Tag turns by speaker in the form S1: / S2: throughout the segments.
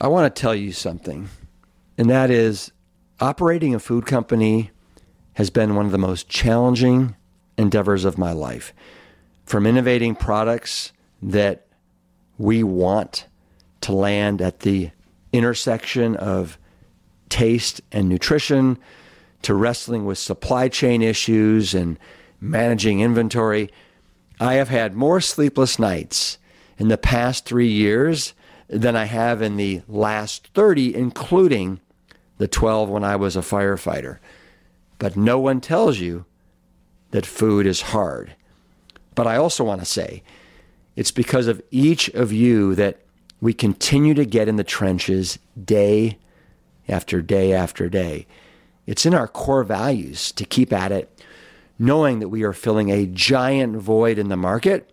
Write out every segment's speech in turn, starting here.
S1: I want to tell you something, and that is operating a food company has been one of the most challenging endeavors of my life. From innovating products that we want to land at the intersection of taste and nutrition to wrestling with supply chain issues and managing inventory. I have had more sleepless nights in the past three years than I have in the last 30, including the 12 when I was a firefighter. But no one tells you that food is hard. But I also want to say it's because of each of you that we continue to get in the trenches day after day after day. It's in our core values to keep at it, knowing that we are filling a giant void in the market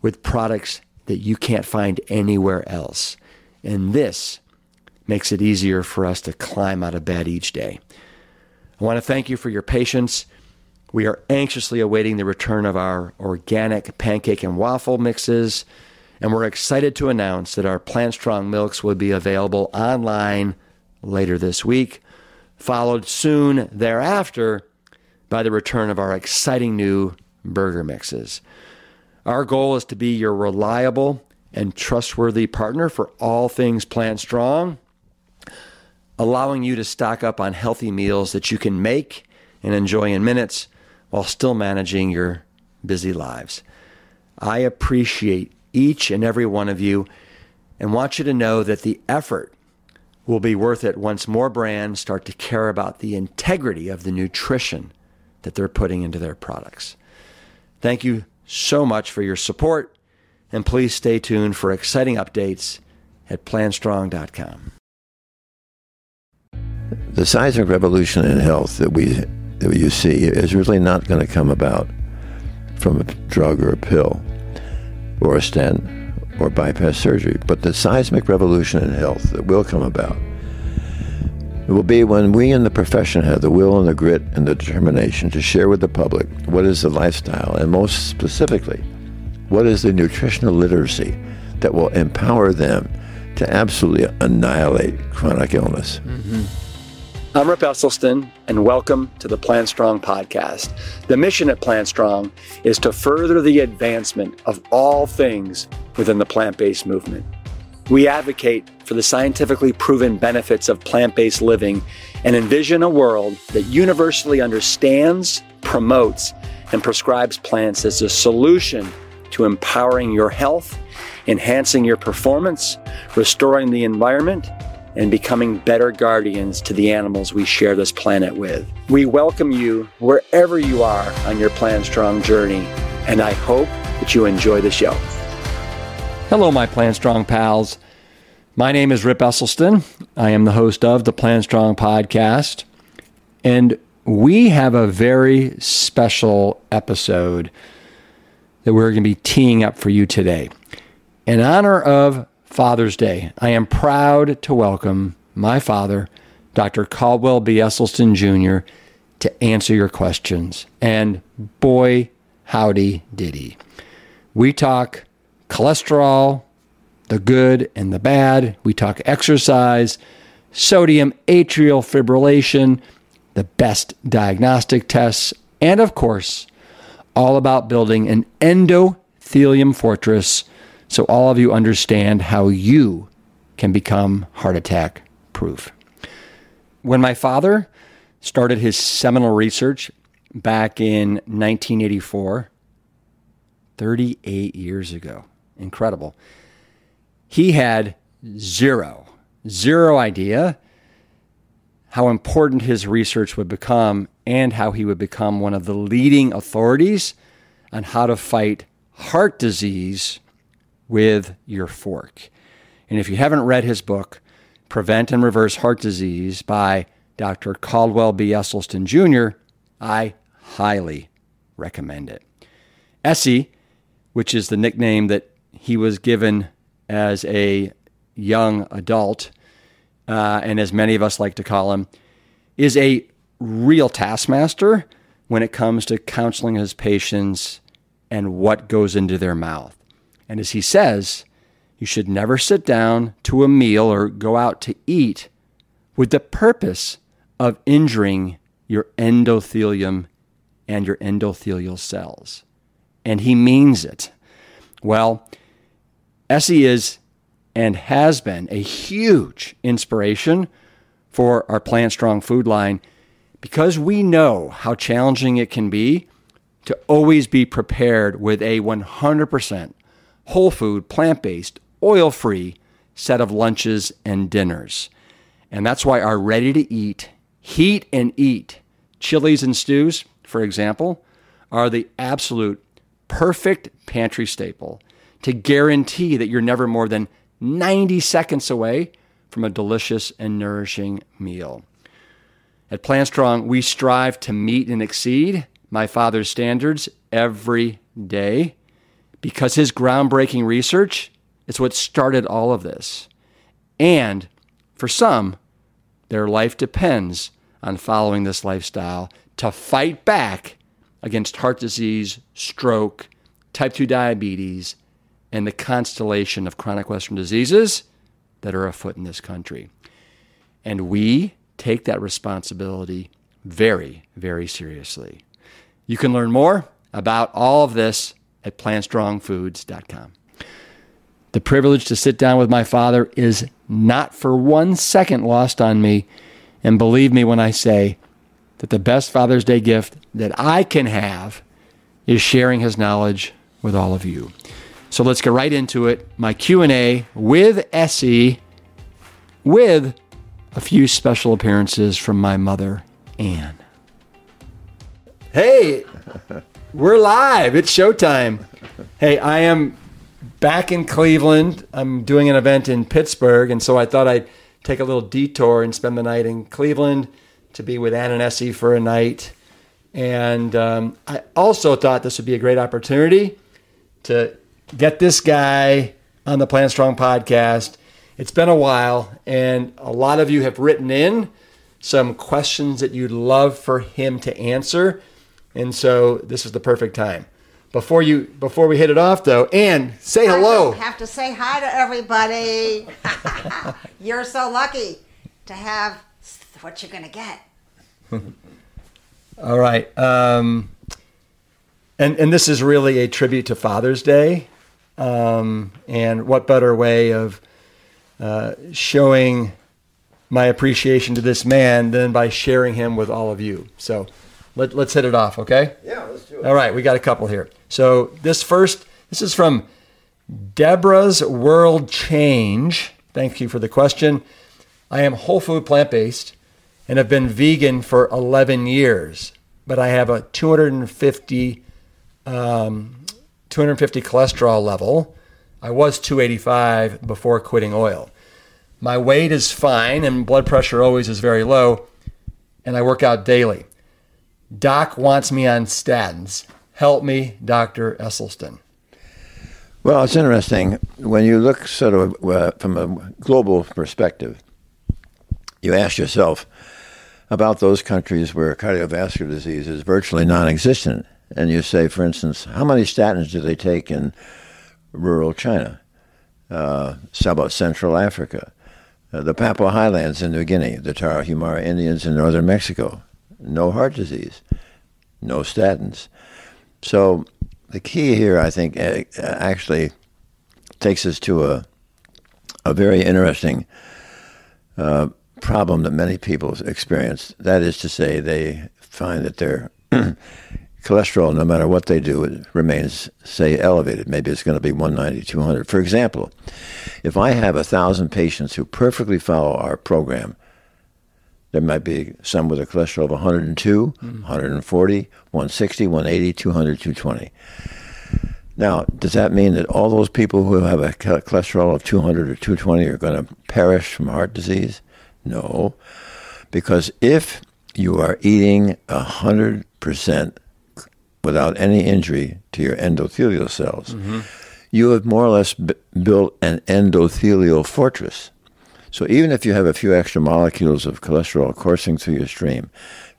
S1: with products that you can't find anywhere else. And this makes it easier for us to climb out of bed each day. I want to thank you for your patience. We are anxiously awaiting the return of our organic pancake and waffle mixes, and we're excited to announce that our Plant Strong milks will be available online later this week, followed soon thereafter by the return of our exciting new burger mixes. Our goal is to be your reliable and trustworthy partner for all things Plant Strong, allowing you to stock up on healthy meals that you can make and enjoy in minutes while still managing your busy lives. I appreciate each and every one of you and want you to know that the effort will be worth it once more brands start to care about the integrity of the nutrition that they're putting into their products. Thank you so much for your support, and please stay tuned for exciting updates at plantstrong.com.
S2: The seismic revolution in health that we that you see is really not going to come about from a drug or a pill or a stent or bypass surgery, but the seismic revolution in health that will come about it will be when we in the profession have the will and the grit and the determination to share with the public what is the lifestyle and most specifically what is the nutritional literacy that will empower them to absolutely annihilate chronic illness.
S1: Mm-hmm. I'm Rip Esselstyn, and welcome to the Plant Strong podcast. The mission at Plant Strong is to further the advancement of all things within the plant based movement. We advocate for the scientifically proven benefits of plant based living and envision a world that universally understands, promotes, and prescribes plants as a solution to empowering your health, enhancing your performance, restoring the environment, and becoming better guardians to the animals we share this planet with. We welcome you wherever you are on your Plant Strong journey, and I hope that you enjoy the show. Hello, my Plant Strong pals. My name is Rip Esselstyn. I am the host of the Plant Strong podcast, and we have a very special episode that we're going to be teeing up for you today. In honor of Father's Day, I am proud to welcome my father, Dr. Caldwell B. Esselstyn Jr., to answer your questions. And boy, howdy did he. We talk cholesterol, the good and the bad. We talk exercise, sodium atrial fibrillation, the best diagnostic tests, and of course, all about building an endothelium fortress so all of you understand how you can become heart attack proof. When my father started his seminal research back in 1984, 38 years ago, incredible, he had zero, zero idea how important his research would become and how he would become one of the leading authorities on how to fight heart disease with your fork. And if you haven't read his book, Prevent and Reverse Heart Disease by Dr. Caldwell B. Esselstyn Jr., I highly recommend it. Essie, which is the nickname that he was given as a young adult, uh, and as many of us like to call him, is a real taskmaster when it comes to counseling his patients and what goes into their mouth. And as he says, you should never sit down to a meal or go out to eat with the purpose of injuring your endothelium and your endothelial cells. And he means it. Well, Essie is and has been a huge inspiration for our Plant Strong food line because we know how challenging it can be to always be prepared with a 100% whole food, plant based, oil free set of lunches and dinners. And that's why our ready to eat, heat and eat chilies and stews, for example, are the absolute perfect pantry staple to guarantee that you're never more than 90 seconds away from a delicious and nourishing meal. At Plant Strong, we strive to meet and exceed my father's standards every day because his groundbreaking research is what started all of this. And for some, their life depends on following this lifestyle to fight back against heart disease, stroke, type 2 diabetes, and the constellation of chronic Western diseases that are afoot in this country. And we take that responsibility very, very seriously. You can learn more about all of this at plantstrongfoods.com. The privilege to sit down with my father is not for one second lost on me. And believe me when I say that the best Father's Day gift that I can have is sharing his knowledge with all of you. So let's get right into it. My Q&A with Essie with a few special appearances from my mother, Ann. Hey, we're live. It's showtime. Hey, I am back in Cleveland. I'm doing an event in Pittsburgh, and so I thought I'd take a little detour and spend the night in Cleveland to be with Ann and Essie for a night. And um, I also thought this would be a great opportunity to get this guy on the Plant Strong podcast. It's been a while, and a lot of you have written in some questions that you'd love for him to answer. And so this is the perfect time. Before you before we hit it off though, Ann, say hello.
S3: I have to say hi to everybody. You're so lucky to have what you're gonna get.
S1: All right. Um, and and this is really a tribute to Father's Day. Um, and what better way of uh, showing my appreciation to this man than by sharing him with all of you? So let, let's hit it off, okay?
S2: Yeah, let's do it.
S1: All right, we got a couple here. So this first, this is from Deborah's World Change. Thank you for the question. I am whole food plant based and have been vegan for 11 years, but I have a 250 um, 250 cholesterol level. I was 285 before quitting oil. My weight is fine and blood pressure always is very low, and I work out daily. Doc wants me on statins. Help me, Dr. Esselstyn.
S2: Well, it's interesting when you look sort of uh, from a global perspective. You ask yourself about those countries where cardiovascular disease is virtually non-existent, and you say, for instance, how many statins do they take in rural China? Uh, about Central Africa? Uh, the Papua Highlands in New Guinea, the Tarahumara Indians in northern Mexico, no heart disease, no statins. So the key here, I think, actually takes us to a a very interesting uh, problem that many people experience. That is to say, they find that their cholesterol, no matter what they do, it remains, say, elevated. Maybe it's going to be 190, 200. For example, if I have a thousand patients who perfectly follow our program, there might be some with a cholesterol of 102, mm. 140, 160, 180, 200, 220. Now, does that mean that all those people who have a cholesterol of 200 or 220 are going to perish from heart disease? No, because if you are eating 100% without any injury to your endothelial cells, mm-hmm. you have more or less b- built an endothelial fortress. So even if you have a few extra molecules of cholesterol coursing through your stream,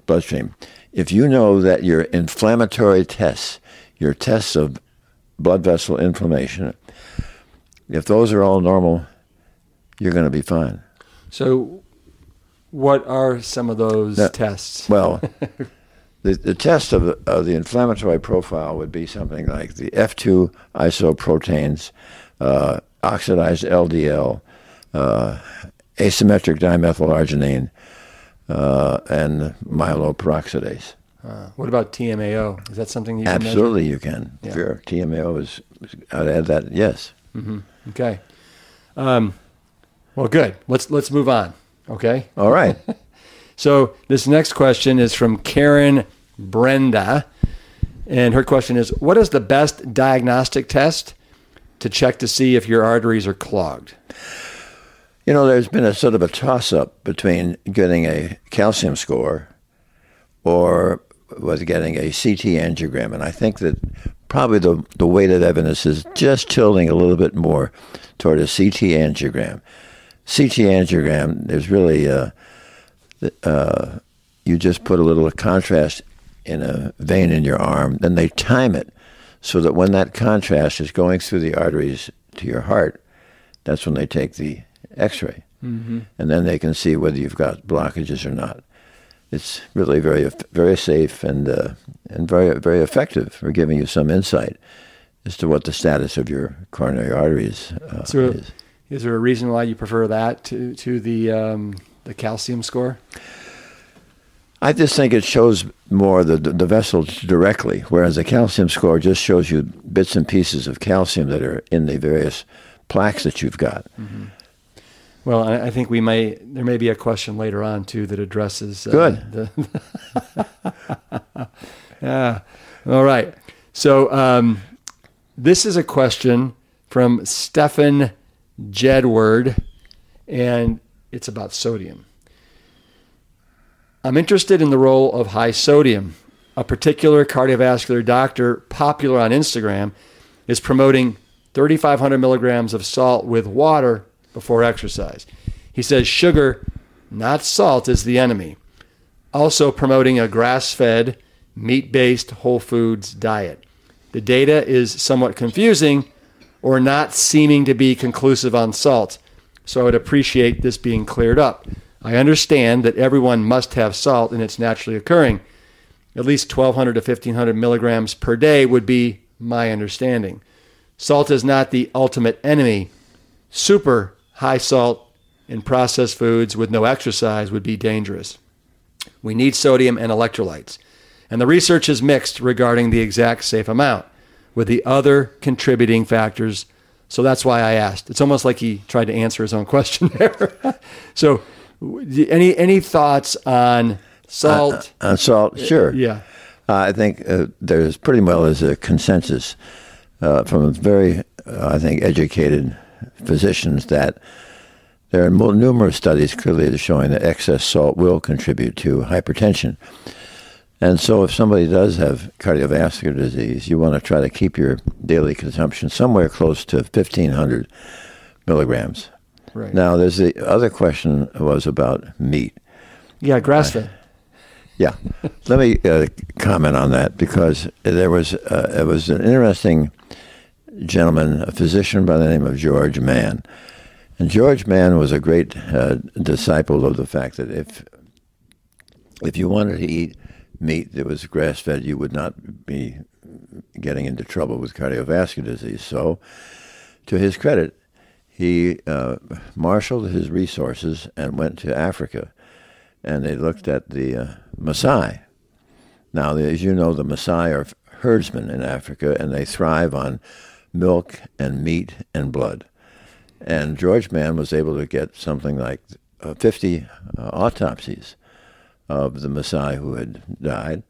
S2: bloodstream, if you know that your inflammatory tests, your tests of blood vessel inflammation, If those are all normal, you're going to be fine.
S1: So, what are some of those
S2: Now-
S1: tests?
S2: Well, the, the test of the, of the inflammatory profile would be something like the F2 isoprostanes, uh, oxidized LDL, uh, asymmetric dimethylarginine, uh, and myeloperoxidase.
S1: Uh, what about TMAO? Is that something you can measure?
S2: Absolutely, you can.
S1: Yeah.
S2: Sure. TMAO is, I'd add that, yes.
S1: Okay. Um, well, good. Let's let's move on. Okay.
S2: All right.
S1: So this next question is from Karen Brenda, and her question is: What is the best diagnostic test to check to see if your arteries are clogged?
S2: You know, there's been a sort of a toss up between getting a calcium score or was getting a CT angiogram. And I think that probably the, the of evidence is just tilting a little bit more toward a CT angiogram. CT angiogram, there's really, uh, uh, you just put a little contrast in a vein in your arm, then they time it so that when that contrast is going through the arteries to your heart, that's when they take the x-ray. And then they can see whether you've got blockages or not. It's really very very safe and uh, and very very effective for giving you some insight as to what the status of your coronary arteries uh,
S1: So,
S2: is.
S1: is there a reason why you prefer that to to the um, the calcium score?
S2: I just think it shows more the the vessel directly, whereas the calcium score just shows you bits and pieces of calcium that are in the various plaques that you've got.
S1: Well, I, I think we may there may be a question later on too that addresses uh,
S2: Good.
S1: The, yeah. All right. So um, this is a question from Stefan Jedward, and it's about sodium. I'm interested in the role of high sodium. A particular cardiovascular doctor, popular on Instagram, is promoting 3,500 milligrams of salt with water before exercise. He says sugar, not salt, is the enemy. Also promoting a grass fed, meat based whole foods diet. The data is somewhat confusing or not seeming to be conclusive on salt, so I would appreciate this being cleared up. I understand that everyone must have salt and it's naturally occurring. At least 1,200 to 1,500 milligrams per day would be my understanding. Salt is not the ultimate enemy. Super high salt in processed foods with no exercise would be dangerous. We need sodium and electrolytes. And the research is mixed regarding the exact safe amount with the other contributing factors. So that's why I asked. It's almost like he tried to answer his own question there. so, any any thoughts on salt?
S2: On salt, sure.
S1: yeah.
S2: Uh, I think uh, there's pretty well as a consensus uh, from very, uh, I think, educated physicians that there are numerous studies clearly showing that excess salt will contribute to hypertension. And so, if somebody does have cardiovascular disease, you want to try to keep your daily consumption somewhere close to 1,500 milligrams.
S1: Right.
S2: Now, there's the other question was about meat.
S1: yeah, grass fed.
S2: Yeah, let me uh, comment on that because there was uh, it was an interesting gentleman, a physician by the name of George Mann, and George Mann was a great uh, disciple of the fact that if if you wanted to eat meat that was grass fed, you would not be getting into trouble with cardiovascular disease. So, to his credit, he uh, marshaled his resources and went to Africa and they looked at the uh, Maasai. Now, as you know, the Maasai are herdsmen in Africa, and they thrive on milk and meat and blood. And George Mann was able to get something like uh, 50 uh, autopsies of the Maasai who had died,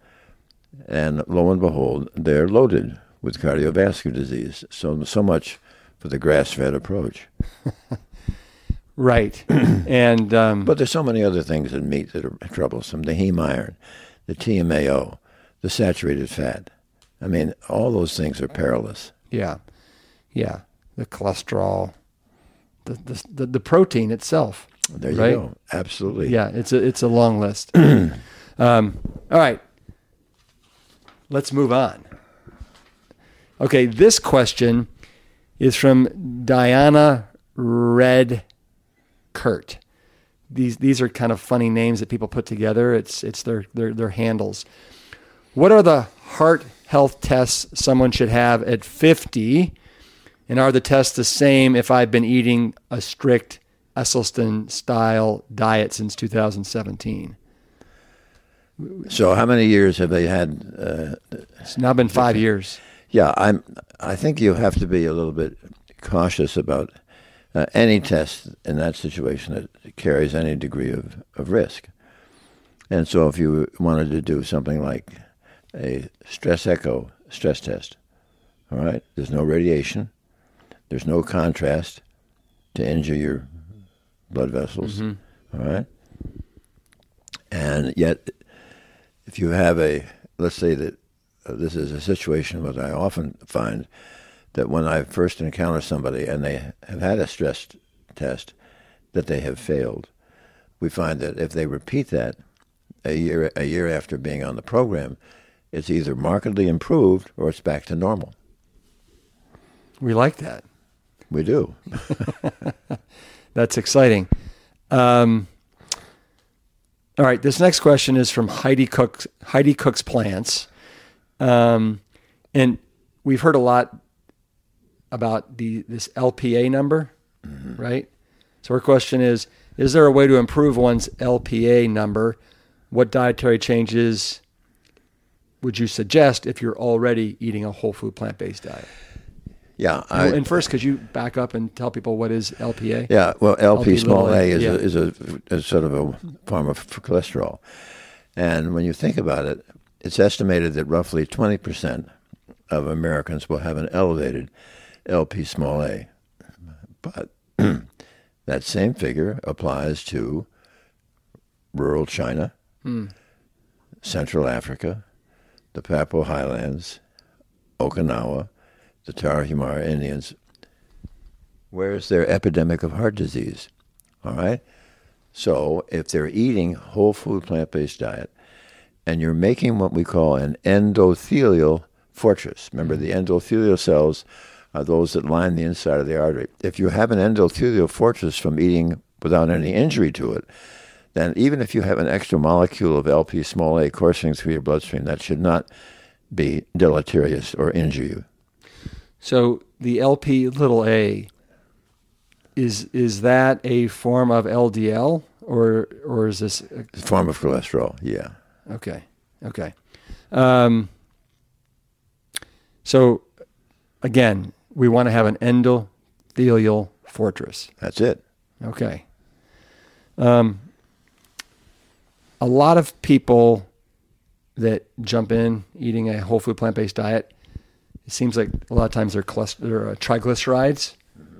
S2: and lo and behold, they're loaded with cardiovascular disease. So, so much for the grass-fed approach.
S1: Right. and um,
S2: But there's so many other things in meat that are troublesome. The heme iron, the TMAO, the saturated fat. I mean, all those things are perilous.
S1: yeah, yeah, the cholesterol, the the the, the protein itself.
S2: There you
S1: Right.
S2: go. Absolutely.
S1: Yeah, it's a it's a long list. um, all right, let's move on. Okay, this question is from Diana Red Kurt. These these are kind of funny names that people put together. It's it's their their their handles. What are the heart health tests someone should have at 50? And are the tests the same if I've been eating a strict Esselstyn style diet since 2017?
S2: So, how many years have they had? Uh,
S1: It's now been five years.
S2: yeah, I'm. I think you have to be a little bit cautious about uh, any test in that situation that carries any degree of, of risk. And so, if you wanted to do something like a stress echo stress test, all right, there's no radiation, there's no contrast to injure your blood vessels, all right, and yet if you have a, let's say that uh, this is a situation that I often find that when I first encounter somebody and they have had a stress test, that they have failed. We find that if they repeat that a year a year after being on the program, it's either markedly improved or it's back to normal.
S1: We like that.
S2: We do.
S1: That's exciting. Um, all right, this next question is from Heidi Cook's Heidi Cook's Plants, um, and we've heard a lot about the this LPA number, right? So our question is: Is there a way to improve one's LPA number? What dietary changes would you suggest if you're already eating a whole food plant based diet?
S2: Yeah, I,
S1: and first, could you back up and tell people what is LPA?
S2: Yeah, well, LP
S1: LP
S2: small a
S1: a,
S2: is,
S1: yeah.
S2: a, is a, is sort of a form of cholesterol, and when you think about it, it's estimated that roughly twenty percent of Americans will have an elevated LP small a, but that same figure applies to rural China, hmm. Central Africa, the Papua Highlands, Okinawa, the Tarahumara Indians, where's their epidemic of heart disease? All right? So if they're eating whole food plant based diet and you're making what we call an endothelial fortress, remember the mm-hmm. endothelial cells are those that line the inside of the artery. If you have an endothelial fortress from eating without any injury to it, then even if you have an extra molecule of LP small a coursing through your bloodstream, that should not be deleterious or injure you.
S1: So the LP little a is is that a form of LDL or or is this
S2: a form of cholesterol, yeah.
S1: okay? Okay. Um, so again, we want to have an endothelial fortress.
S2: That's it.
S1: Okay. Um, a lot of people that jump in eating a whole food plant based diet, it seems like a lot of times their, uh, triglycerides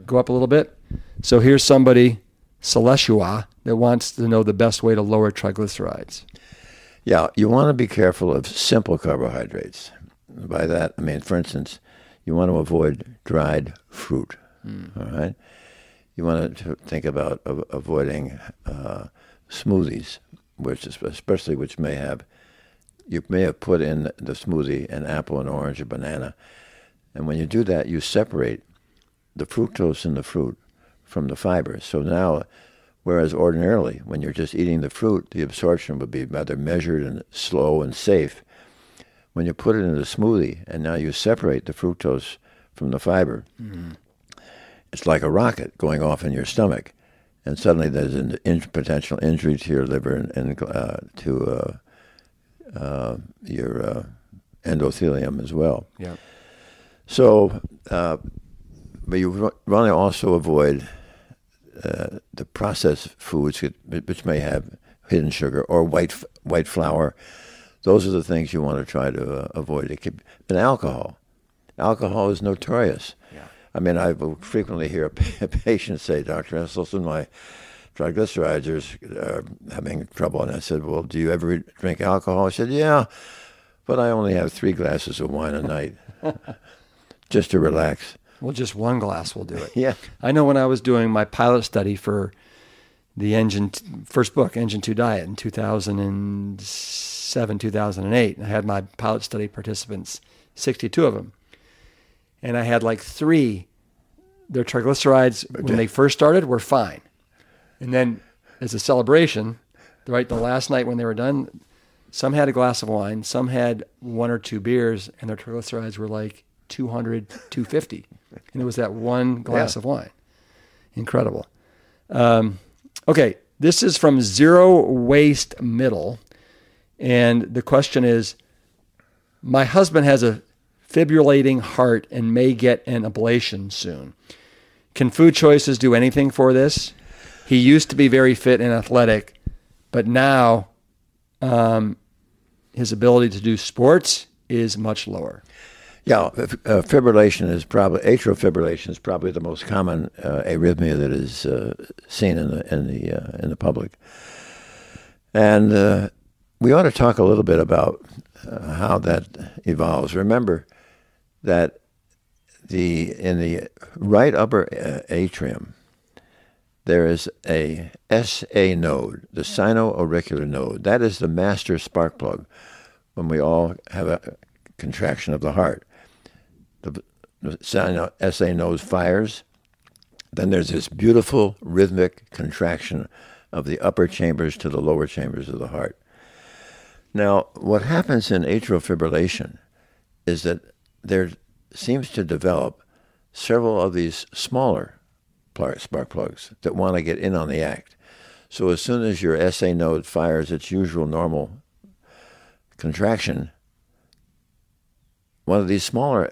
S1: go up a little bit. So here's somebody, Celestia, that wants to know the best way to lower triglycerides.
S2: Yeah, you want to be careful of simple carbohydrates. By that, I mean, for instance, you want to avoid dried fruit. All right, you want to think about avoiding uh, smoothies, which especially which may have you may have put in the smoothie an apple, an orange, a banana, and when you do that, you separate the fructose in the fruit from the fiber. So now, whereas ordinarily, when you're just eating the fruit, the absorption would be rather measured and slow and safe. When you put it in a smoothie and now you separate the fructose from the fiber, it's like a rocket going off in your stomach, and suddenly there's an in, potential injury to your liver and, and uh, to uh, uh, your uh, endothelium as well.
S1: Yeah.
S2: So, uh, but you want to also avoid uh, the processed foods which may have hidden sugar or white white flour. Those are the things you want to try to uh, avoid. It could, and alcohol. Alcohol is notorious.
S1: Yeah.
S2: I mean, I will frequently hear a patient say, "Dr. Esselstyn, my triglycerides are having trouble." And I said, "Well, do you ever drink alcohol?" He said, "Yeah, but I only have three glasses of wine a night, just to relax."
S1: Well, just one glass will do it.
S2: Yeah.
S1: I know when I was doing my pilot study for the engine first book, Engine Two Diet, in 2007, 2008, I had my pilot study participants, 62 of them, and I had like three their triglycerides when they first started were fine, and then as a celebration, right the last night when they were done, some had a glass of wine, some had one or two beers, and their triglycerides were like 200, 250, and it was that one glass
S2: Yeah.
S1: of wine. Incredible. Um, okay, this is from Zero Waste Middle, and the question is my husband has a fibrillating heart and may get an ablation soon. Can food choices do anything for this? He used to be very fit and athletic, but now um, his ability to do sports is much lower.
S2: Yeah, uh, fibrillation is probably atrial fibrillation is probably the most common uh, arrhythmia that is uh, seen in the in the uh, in the public, and uh, we ought to talk a little bit about uh, how that evolves. Remember that the in the right upper uh, atrium there is a SA node, the sino-auricular node. That is the master spark plug when we all have a contraction of the heart the, the sino- SA node fires. Then there's this beautiful rhythmic contraction of the upper chambers to the lower chambers of the heart. Now, what happens in atrial fibrillation is that there seems to develop several of these smaller spark plugs that want to get in on the act. So as soon as your SA node fires its usual normal contraction, one of these smaller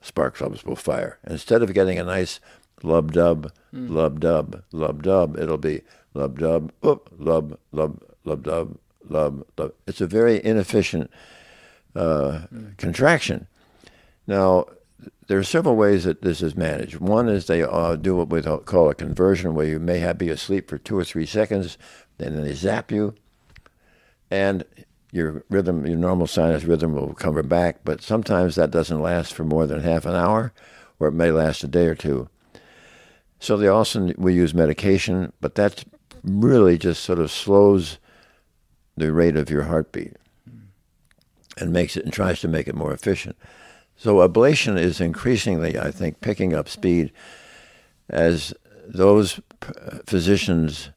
S2: spark plugs will fire. Instead of getting a nice lub dub, lub dub, lub dub, it'll be lub dub, oop, lub, lub, lub dub, lub, lub. It's a very inefficient uh, contraction. Now, there are several ways that this is managed. One is they uh, do what we call a conversion, where you may have be asleep for two or three seconds, then they zap you, and your rhythm, your normal sinus rhythm will come back. But sometimes that doesn't last for more than half an hour, or it may last a day or two. So they also we use medication, but that really just sort of slows the rate of your heartbeat and makes it and tries to make it more efficient. So ablation is increasingly, I think, picking up speed as those physicians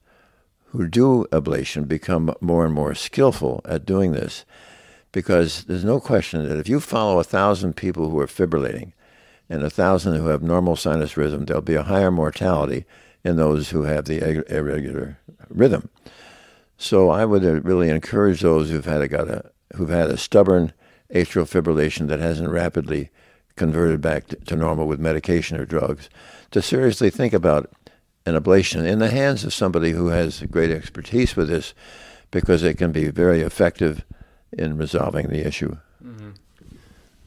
S2: who do ablation become more and more skillful at doing this. Because there's no question that if you follow a thousand people who are fibrillating and a thousand who have normal sinus rhythm, there'll be a higher mortality in those who have the irregular rhythm. So I would uh, really encourage those who've had a, got a who've had a stubborn atrial fibrillation that hasn't rapidly converted back to, to normal with medication or drugs to seriously think about an ablation in the hands of somebody who has great expertise with this because it can be very effective in resolving the issue. Mm-hmm.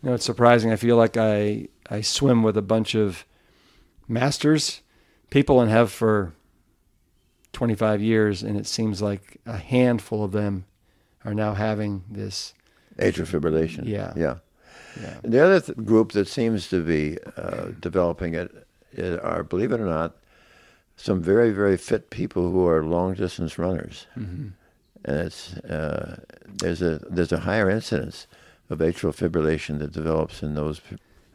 S1: You know, it's surprising. I feel like I I swim with a bunch of masters people and have for 25 years, and it seems like a handful of them are now having this.
S2: Atrial fibrillation.
S1: Yeah.
S2: Yeah.
S1: Yeah.
S2: The other th- group that seems to be uh, developing it are, believe it or not, some very, very fit people who are long distance runners.
S1: Mm-hmm.
S2: And it's, uh, there's, a, there's a higher incidence of atrial fibrillation that develops in those.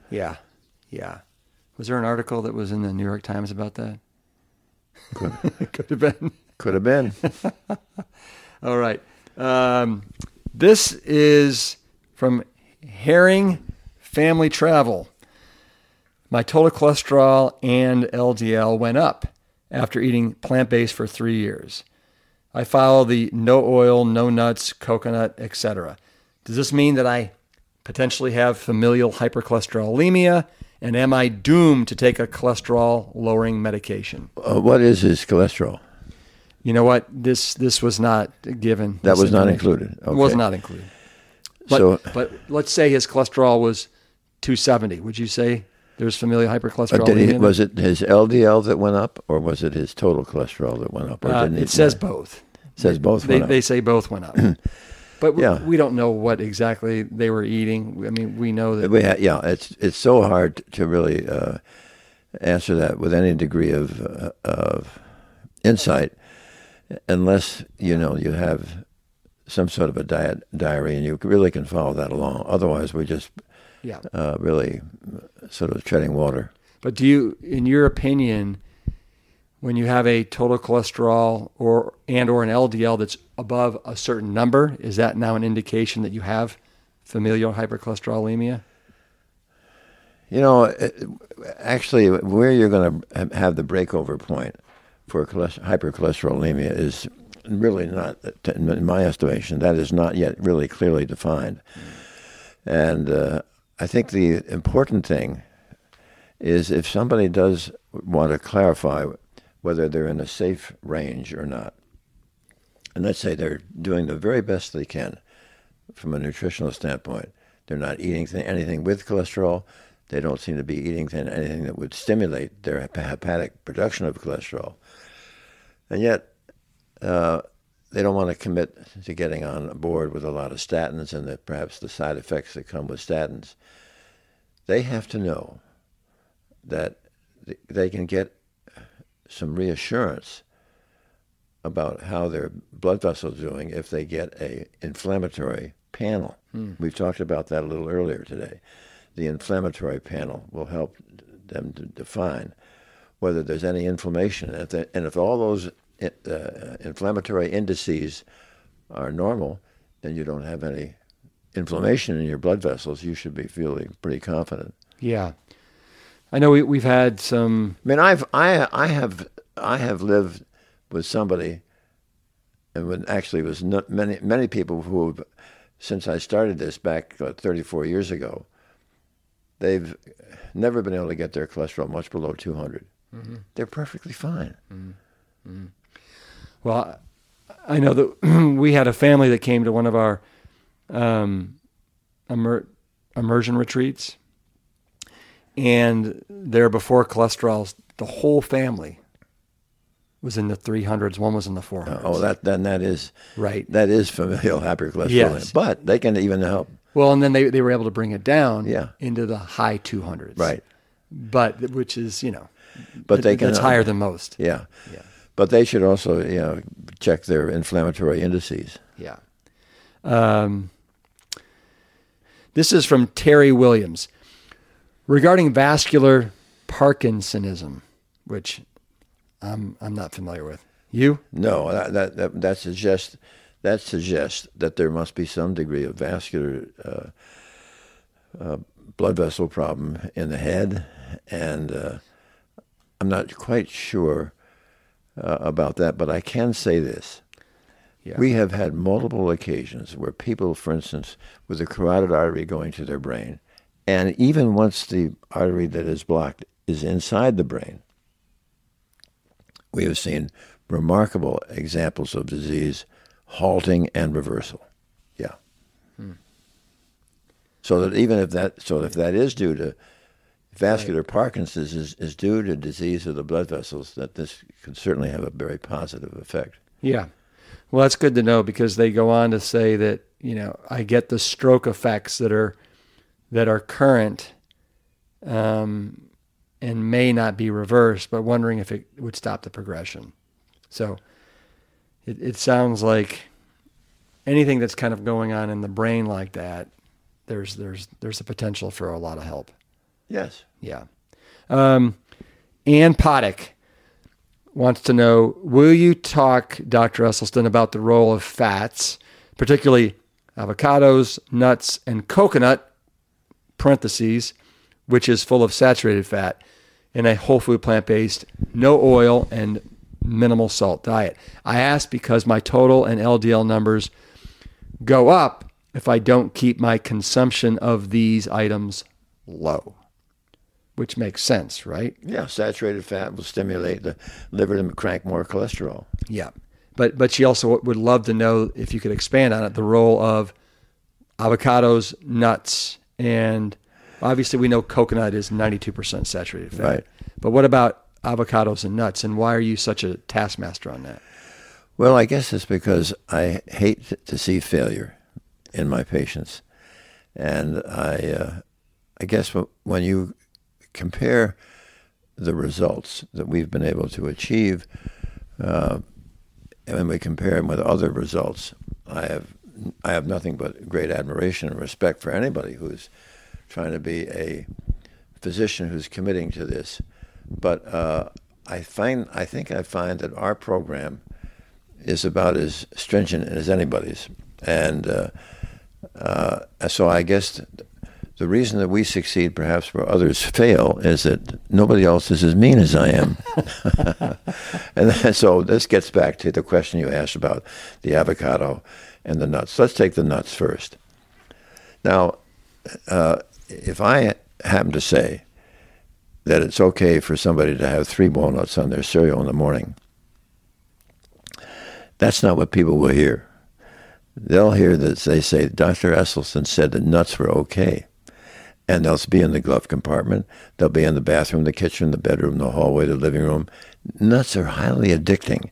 S1: Yeah, yeah. Was there an article that was in the New York Times about that?
S2: Could,
S1: Could have been.
S2: could have been.
S1: All right. Um, this is from Herring Family Travel. My total cholesterol and LDL went up after eating plant based for three years. I follow the no oil, no nuts, coconut, etc. Does this mean that I potentially have familial hypercholesterolemia? And am I doomed to take a cholesterol lowering medication?
S2: Uh, what is his cholesterol?
S1: You know what? This this was not given.
S2: That was not included. Okay.
S1: Was not included. But,
S2: So-
S1: but let's say his cholesterol was 270. Would you say there's familial
S2: Uh,
S1: hypercholesterolemia?
S2: did he, was it his LDL that went up, or was it his total cholesterol that went up? Or
S1: Uh,
S2: didn't
S1: it says both.
S2: it says both.
S1: They,
S2: went up.
S1: they say both went up. but we,
S2: Yeah.
S1: we don't know what exactly they were eating. I mean, we know that.
S2: We ha- yeah, it's it's so hard to really uh, answer that with any degree of uh, of insight, unless you know you have some sort of a diet diary and you really can follow that along. Otherwise, we're just
S1: Yeah.
S2: uh, really sort of treading water.
S1: But do you, in your opinion, when you have a total cholesterol or and or an LDL that's above a certain number, is that now an indication that you have familial hypercholesterolemia?
S2: You know, it- actually, where you're going to have the breakover point for hypercholesterolemia is really not, in my estimation, that is not yet really clearly defined. And uh, I think the important thing is if somebody does want to clarify whether they're in a safe range or not, and let's say they're doing the very best they can from a nutritional standpoint, they're not eating th- anything with cholesterol. They don't seem to be eating anything that would stimulate their hepatic production of cholesterol. And yet, uh, they don't want to commit to getting on board with a lot of statins and the, perhaps the side effects that come with statins. They have to know that they can get some reassurance about how their blood vessels are doing if they get a inflammatory panel. We've talked about that a little earlier today. The inflammatory panel will help them to define whether there's any inflammation. And if, the, and if all those uh, inflammatory indices are normal, then you don't have any inflammation in your blood vessels. You should be feeling pretty confident.
S1: Yeah. I know we, we've had some,
S2: I mean, I've I I have I have lived with somebody, and when actually it was not many many people who, have, since I started this back uh, 34 years ago, they've never been able to get their cholesterol much below 200. Mm-hmm. They're perfectly fine. Mm-hmm. Mm-hmm.
S1: well, I know that we had a family that came to one of our um, immer- immersion retreats, and there before cholesterol, the whole family was in the 300s. One was in the 400s.
S2: Oh, that then that is
S1: right.
S2: that is familial hypercholesterolemia.
S1: Yes.
S2: But they can even help.
S1: Well, and then they, they were able to bring it down
S2: Yeah.
S1: into the high 200s.
S2: Right.
S1: But which is, you know,
S2: But they can
S1: that's higher than most.
S2: Yeah.
S1: Yeah.
S2: But they should also you know check their inflammatory indices.
S1: Yeah. Um, this is from Terry Williams regarding vascular Parkinsonism, which I'm I'm not familiar with. You?
S2: No, that that that, that suggests that suggests that there must be some degree of vascular uh, uh, blood vessel problem in the head, and uh, I'm not quite sure uh, about that. But I can say this:
S1: Yeah.
S2: we have had multiple occasions where people, for instance, with a carotid artery going to their brain, and even once the artery that is blocked is inside the brain, we have seen remarkable examples of disease halting and reversal. Yeah. So that even if that so if that is due to vascular Parkinson's is, is due to disease of the blood vessels, that this can certainly have a very positive effect.
S1: Yeah. Well, that's good to know because they go on to say that, you know, I get the stroke effects that are that are current um, and may not be reversed, but wondering if it would stop the progression. So it, it sounds like anything that's kind of going on in the brain like that, there's there's there's a potential for a lot of help.
S2: Yes.
S1: Yeah. Um, Ann wants to know Will you talk, Dr. Esselstyn, about the role of fats, particularly avocados, nuts, and coconut, parentheses, which is full of saturated fat, in a whole food plant based, no oil, and minimal salt diet? I ask because my total and LDL numbers go up if I don't keep my consumption of these items low which makes sense, right?
S2: Yeah, saturated fat will stimulate the liver to crank more cholesterol.
S1: Yeah. But but she also would love to know if you could expand on it the role of avocados, nuts, and obviously we know coconut is 92% saturated fat.
S2: Right.
S1: But what about avocados and nuts and why are you such a taskmaster on that?
S2: Well, I guess it's because I hate to see failure in my patients, and I, uh, I guess when you compare the results that we've been able to achieve, uh, and when we compare them with other results, I have I have nothing but great admiration and respect for anybody who's trying to be a physician who's committing to this, but uh, I find I think I find that our program is about as stringent as anybody's, and uh, uh, so I guess the reason that we succeed, perhaps where others fail, is that nobody else is as mean as I am. and so this gets back to the question you asked about the avocado and the nuts. Let's take the nuts first. Now, uh, if I happen to say that it's okay for somebody to have three walnuts on their cereal in the morning, that's not what people will hear. They'll hear that they say Dr. Esselstyn said that nuts were okay and they'll be in the glove compartment. They'll be in the bathroom, the kitchen, the bedroom, the hallway, the living room. Nuts are highly addicting,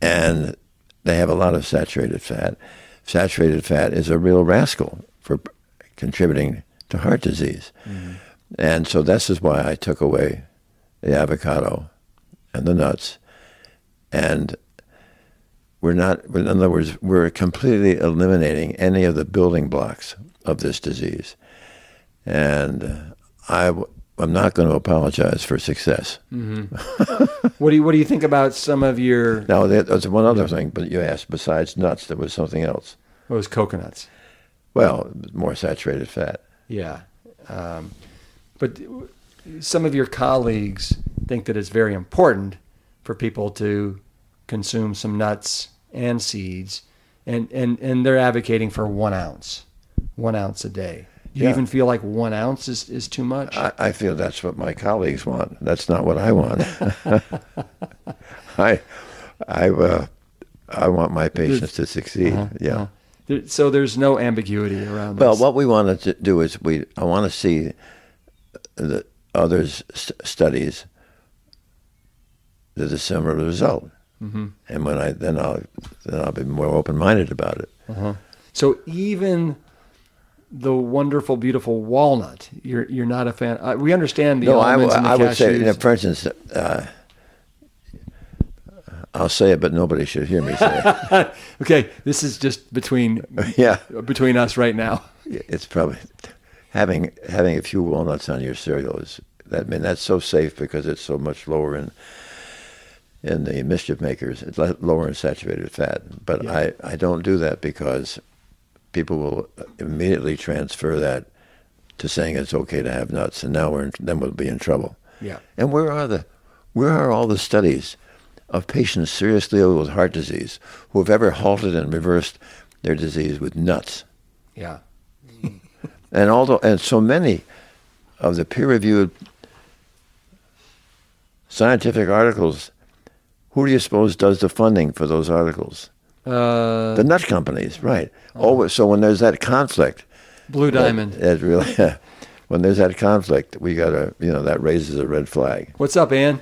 S2: and they have a lot of saturated fat. Saturated fat is a real rascal for contributing to heart disease. Mm-hmm. And so this is why I took away the avocado and the nuts. And we're not, in other words, we're completely eliminating any of the building blocks of this disease and I, I'm not going to apologize for success.
S1: Mm-hmm. what do you What do you think about some of your?
S2: Now, there's one other thing, but you asked. Besides nuts, there was something else.
S1: What was coconuts?
S2: Well, more saturated fat.
S1: Yeah, um, but some of your colleagues think that it's very important for people to consume some nuts and seeds, and and and they're advocating for one ounce, one ounce a day. Do you even feel like one ounce is, is too much?
S2: I, I feel that's what my colleagues want. That's not what I want. I, I, uh, I want my patients to succeed. Uh-huh, yeah.
S1: Uh-huh. So there's no ambiguity around this.
S2: well,
S1: this.
S2: what we want to do is we. I want to see the others st- studies the similar result, mm-hmm. and when I then I'll then I'll be more open minded about it.
S1: Uh-huh. So even the wonderful, beautiful walnut. You're you're not a fan. Uh, we understand the no, elements I, w- I would
S2: say, you know, for instance, uh, I'll say it, but nobody should hear me say it.
S1: okay, this is just between yeah between us right now.
S2: It's probably having having a few walnuts on your cereal is that I mean that's so safe because it's so much lower in in the mischief makers. It's lower in saturated fat, but yeah. I I don't do that because people will immediately transfer that to saying it's okay to have nuts, and now we're in, then we'll be in trouble.
S1: Yeah.
S2: And where are the where are all the studies of patients seriously ill with heart disease who have ever halted and reversed their disease with nuts?
S1: Yeah.
S2: and although and so many of the peer-reviewed scientific articles, who do you suppose does the funding for those articles?
S1: Uh,
S2: the nut companies, right? Oh. Always. So when there's that conflict,
S1: Blue Diamond.
S2: It, it really. when there's that conflict, we gotta, you know, that raises a red flag.
S1: What's up, Ann?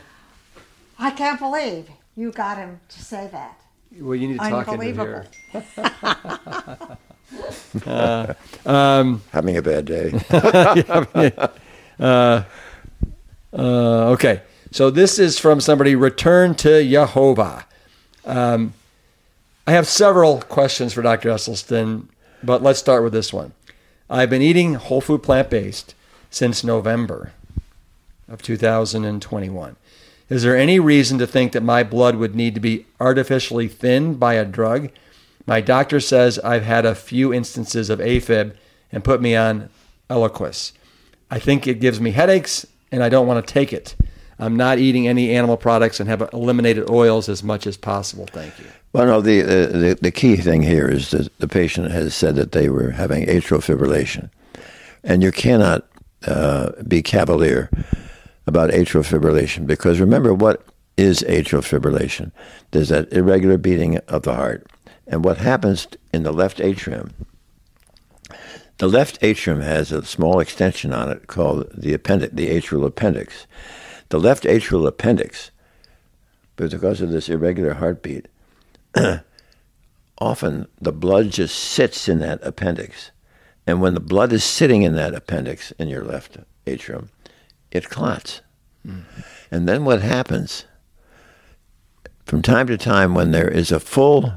S3: I can't believe you got him to say that.
S1: Well, you need to talk into here. uh, um,
S2: Having a bad day.
S1: uh, uh, okay, so this is from somebody. Return to Jehovah. Um, I have several questions for Dr. Esselstyn, but let's start with this one. I've been eating whole food plant based since November of 2021. Is there any reason to think that my blood would need to be artificially thinned by a drug? My doctor says I've had a few instances of AFib and put me on Eliquis. I think it gives me headaches and I don't want to take it. I'm not eating any animal products and have eliminated oils as much as possible. Thank you.
S2: Well, no, the, the, the key thing here is that the patient has said that they were having atrial fibrillation. And you cannot uh, be cavalier about atrial fibrillation because remember what is atrial fibrillation? There's that irregular beating of the heart. And what happens in the left atrium, the left atrium has a small extension on it called the appendix, the atrial appendix. The left atrial appendix, but because of this irregular heartbeat, often the blood just sits in that appendix. And when the blood is sitting in that appendix in your left atrium, it clots. Mm. And then what happens from time to time when there is a full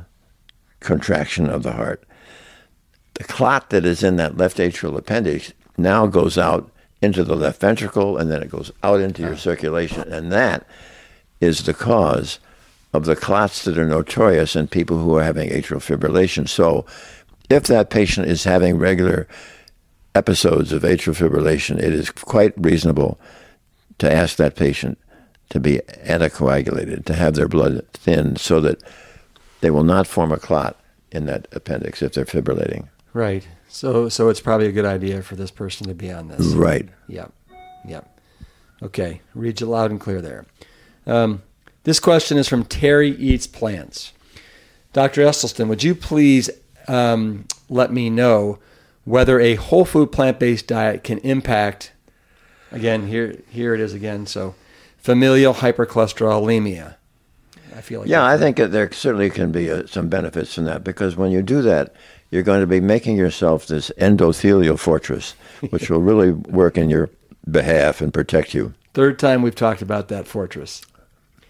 S2: contraction of the heart, the clot that is in that left atrial appendix now goes out into the left ventricle and then it goes out into your ah. circulation. And that is the cause of the clots that are notorious in people who are having atrial fibrillation. So if that patient is having regular episodes of atrial fibrillation, it is quite reasonable to ask that patient to be anticoagulated, to have their blood thinned so that they will not form a clot in that appendix if they're fibrillating.
S1: Right. So so it's probably a good idea for this person to be on this.
S2: Right.
S1: Yep. Yep. Okay. Read you loud and clear there. Um, this question is from Terry Eats Plants. Dr. Esselstyn, would you please um, let me know whether a whole food plant based diet can impact, again, here, here it is again. So, familial hypercholesterolemia. I feel like
S2: Yeah, I think that there certainly can be uh, some benefits in that because when you do that, you're going to be making yourself this endothelial fortress, which will really work in your behalf and protect you.
S1: Third time we've talked about that fortress.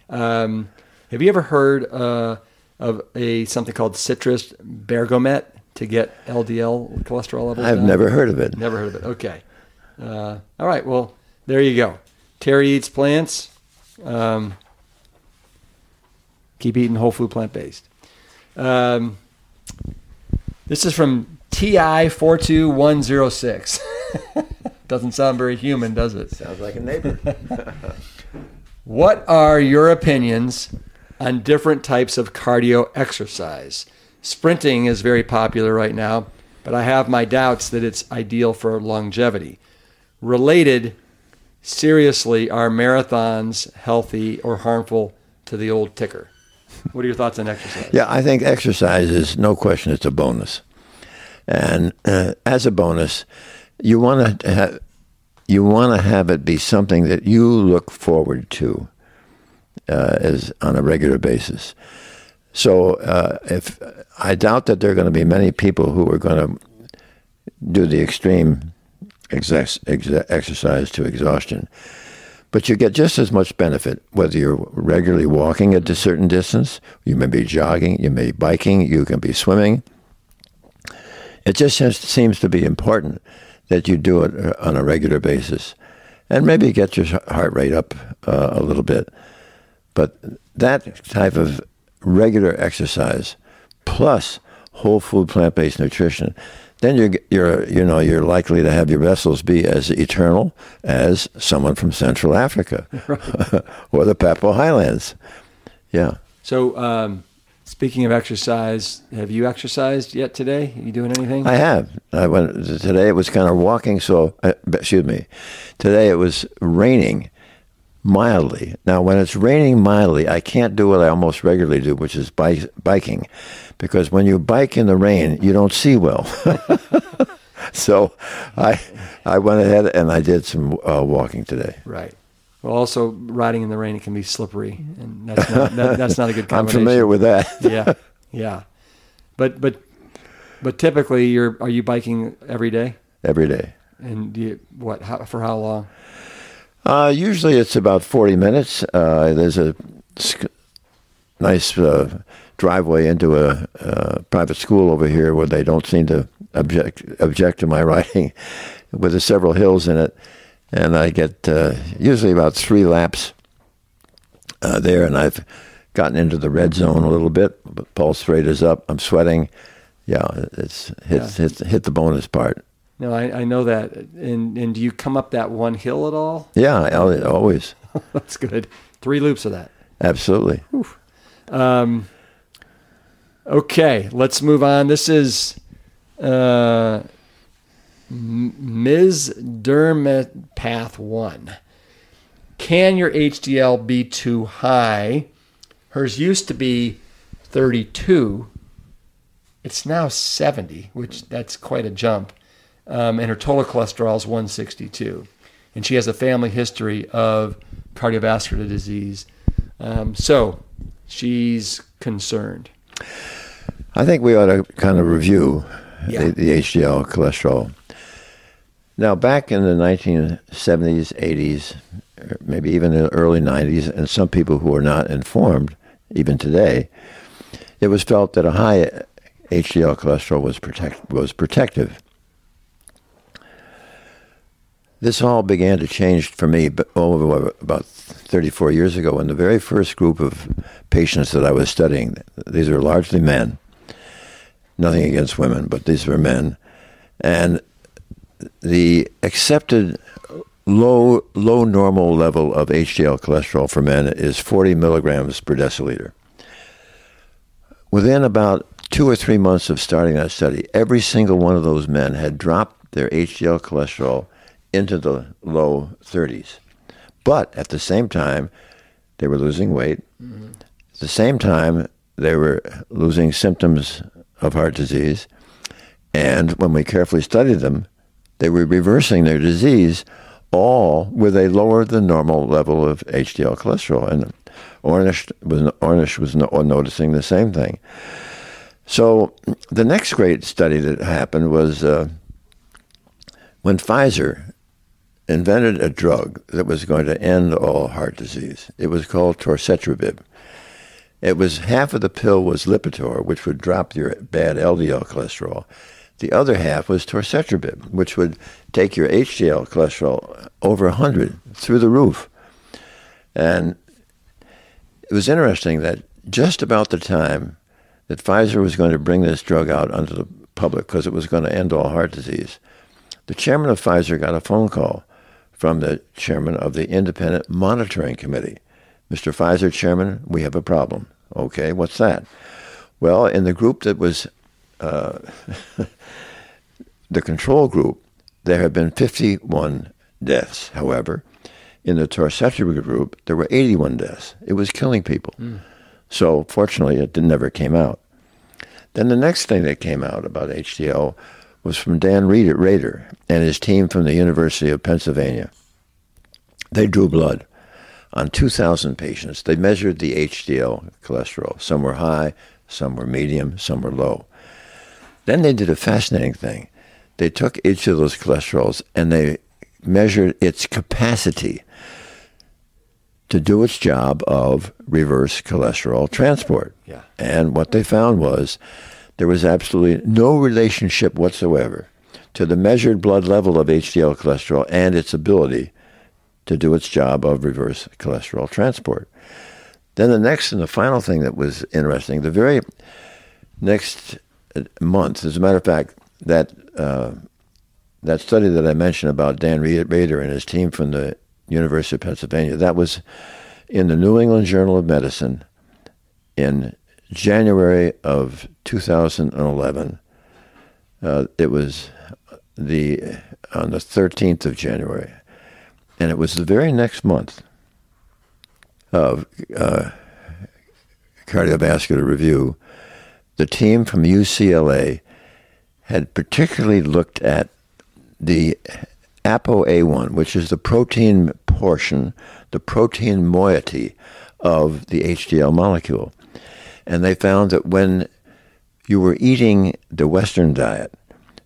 S1: Um, have you ever heard uh, of a something called citrus bergamot to get LDL cholesterol levels?
S2: I've
S1: down?
S2: never heard of it.
S1: never heard of it. Okay. Uh, all right. Well, there you go. Terry eats plants. Um, keep eating whole food plant based. Um, this is from TI four two one zero six. Doesn't sound very human, does it?
S2: Sounds like a neighbor.
S1: What are your opinions on different types of cardio exercise? Sprinting is very popular right now, but I have my doubts that it's ideal for longevity. Related, seriously, are marathons healthy or harmful to the old ticker? What are your thoughts on exercise?
S2: Yeah, I think exercise is no question. It's a bonus, and uh, as a bonus, you want to have you want to have it be something that you look forward to uh, as on a regular basis. So, uh, if I doubt that there are going to be many people who are going to do the extreme exex- ex- exercise to exhaustion. But you get just as much benefit whether you're regularly walking at a certain distance, you may be jogging, you may be biking, you can be swimming. It just has, seems to be important that you do it uh, on a regular basis and maybe get your heart rate up uh, a little bit. But that type of regular exercise plus whole food plant based nutrition, then you're you're you know you're likely to have your vessels be as eternal as someone from Central Africa or the Papua Highlands. Yeah.
S1: So, um, speaking of exercise, have you exercised yet today? Are you doing anything?
S2: I have. I went today. It was kind of walking. So, uh, excuse me. Today it was raining mildly. Now, when it's raining mildly, I can't do what I almost regularly do, which is bike, biking, because when you bike in the rain, you don't see well. so, I I went ahead and I did some uh, walking today.
S1: Right. Well, also riding in the rain it can be slippery, and that's not that, that's not a good
S2: conversation.
S1: I'm
S2: familiar with that.
S1: yeah, yeah, but but but typically you're are you biking every day?
S2: Every day.
S1: And do you, what how, for how long?
S2: Uh, usually it's about 40 minutes. Uh, there's a sc- nice uh, driveway into a, uh private school over here where they don't seem to object object to my riding, with the several hills in it, and I get uh, usually about three laps uh, there, and I've gotten into the red zone a little bit. But pulse rate is up. I'm sweating. Yeah, it's hit
S1: Yeah.
S2: hit hit the bonus part.
S1: No, I, I know that. And and do you come up that one hill at all?
S2: Yeah, I- always,
S1: That's good. Three loops of that.
S2: absolutely.
S1: Um, okay, let's move on. This is uh, Ms. Dermapath 1. Can your HDL be too high? Hers used to be 32. It's now 70, which that's quite a jump. Um, and her total cholesterol is 162. And she has a family history of cardiovascular disease. Um, so she's concerned.
S2: I think we ought to kind of review
S1: Yeah.
S2: the, the HDL cholesterol. Now, back in the 1970s, 80s, maybe even the early 90s, and some people who are not informed, even today, it was felt that a high HDL cholesterol was protect was protective. This all began to change for me over about 34 years ago when the very first group of patients that I was studying, these were largely men, nothing against women, but these were men, and the accepted low low normal level of HDL cholesterol for men is 40 milligrams per deciliter. Within about two or three months of starting that study, every single one of those men had dropped their HDL cholesterol into the low 30s. But at the same time, they were losing weight. Mm-hmm. At the same time, they were losing symptoms of heart disease. And when we carefully studied them, they were reversing their disease all with a lower than normal level of HDL cholesterol. And Ornish was, Ornish was no, noticing the same thing. So the next great study that happened was uh, when Pfizer invented a drug that was going to end all heart disease. It was called torcetrapib. It was half of the pill was Lipitor, which would drop your bad LDL cholesterol. The other half was torcetrapib, which would take your HDL cholesterol over 100 through the roof. And it was interesting that just about the time that Pfizer was going to bring this drug out onto the public because it was going to end all heart disease, the chairman of Pfizer got a phone call from the chairman of the Independent Monitoring Committee. Mr. Pfizer, chairman, we have a problem. Okay, what's that? Well, in the group that was uh, the control group, there have been 51 deaths. However, in the torcetrapib group, there were 81 deaths. It was killing people. Mm. So, fortunately, it never came out. Then the next thing that came out about HDL was from Dan Rader and his team from the University of Pennsylvania. They drew blood on 2,000 patients. They measured the HDL cholesterol. Some were high, some were medium, some were low. Then they did a fascinating thing. They took each of those cholesterols and they measured its capacity to do its job of reverse cholesterol transport.
S1: Yeah.
S2: And what they found was there was absolutely no relationship whatsoever to the measured blood level of HDL cholesterol and its ability to do its job of reverse cholesterol transport. Then the next and the final thing that was interesting, the very next month, as a matter of fact, that uh, that study that I mentioned about Dan Rader and his team from the University of Pennsylvania, that was in the New England Journal of Medicine in January of 2011. Uh, it was the on the 13th of January, and it was the very next month of uh, cardiovascular review. The team from UCLA had particularly looked at the ApoA1, which is the protein portion, the protein moiety of the HDL molecule. And they found that when you were eating the Western diet,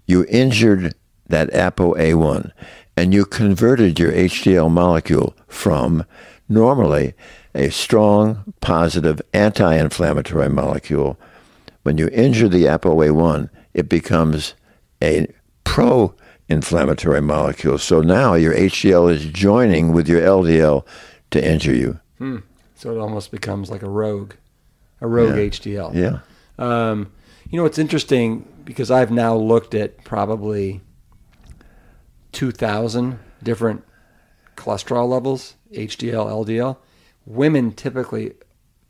S2: you injured that ApoA1 and you converted your HDL molecule from normally a strong, positive, anti inflammatory molecule. When you injure the ApoA1, it becomes a pro inflammatory molecule. So now your HDL is joining with your LDL to injure you.
S1: Hmm. So it almost becomes like a rogue a rogue
S2: yeah.
S1: HDL.
S2: Yeah.
S1: Um, you know, it's interesting because I've now looked at probably 2,000 different cholesterol levels, HDL, LDL. Women typically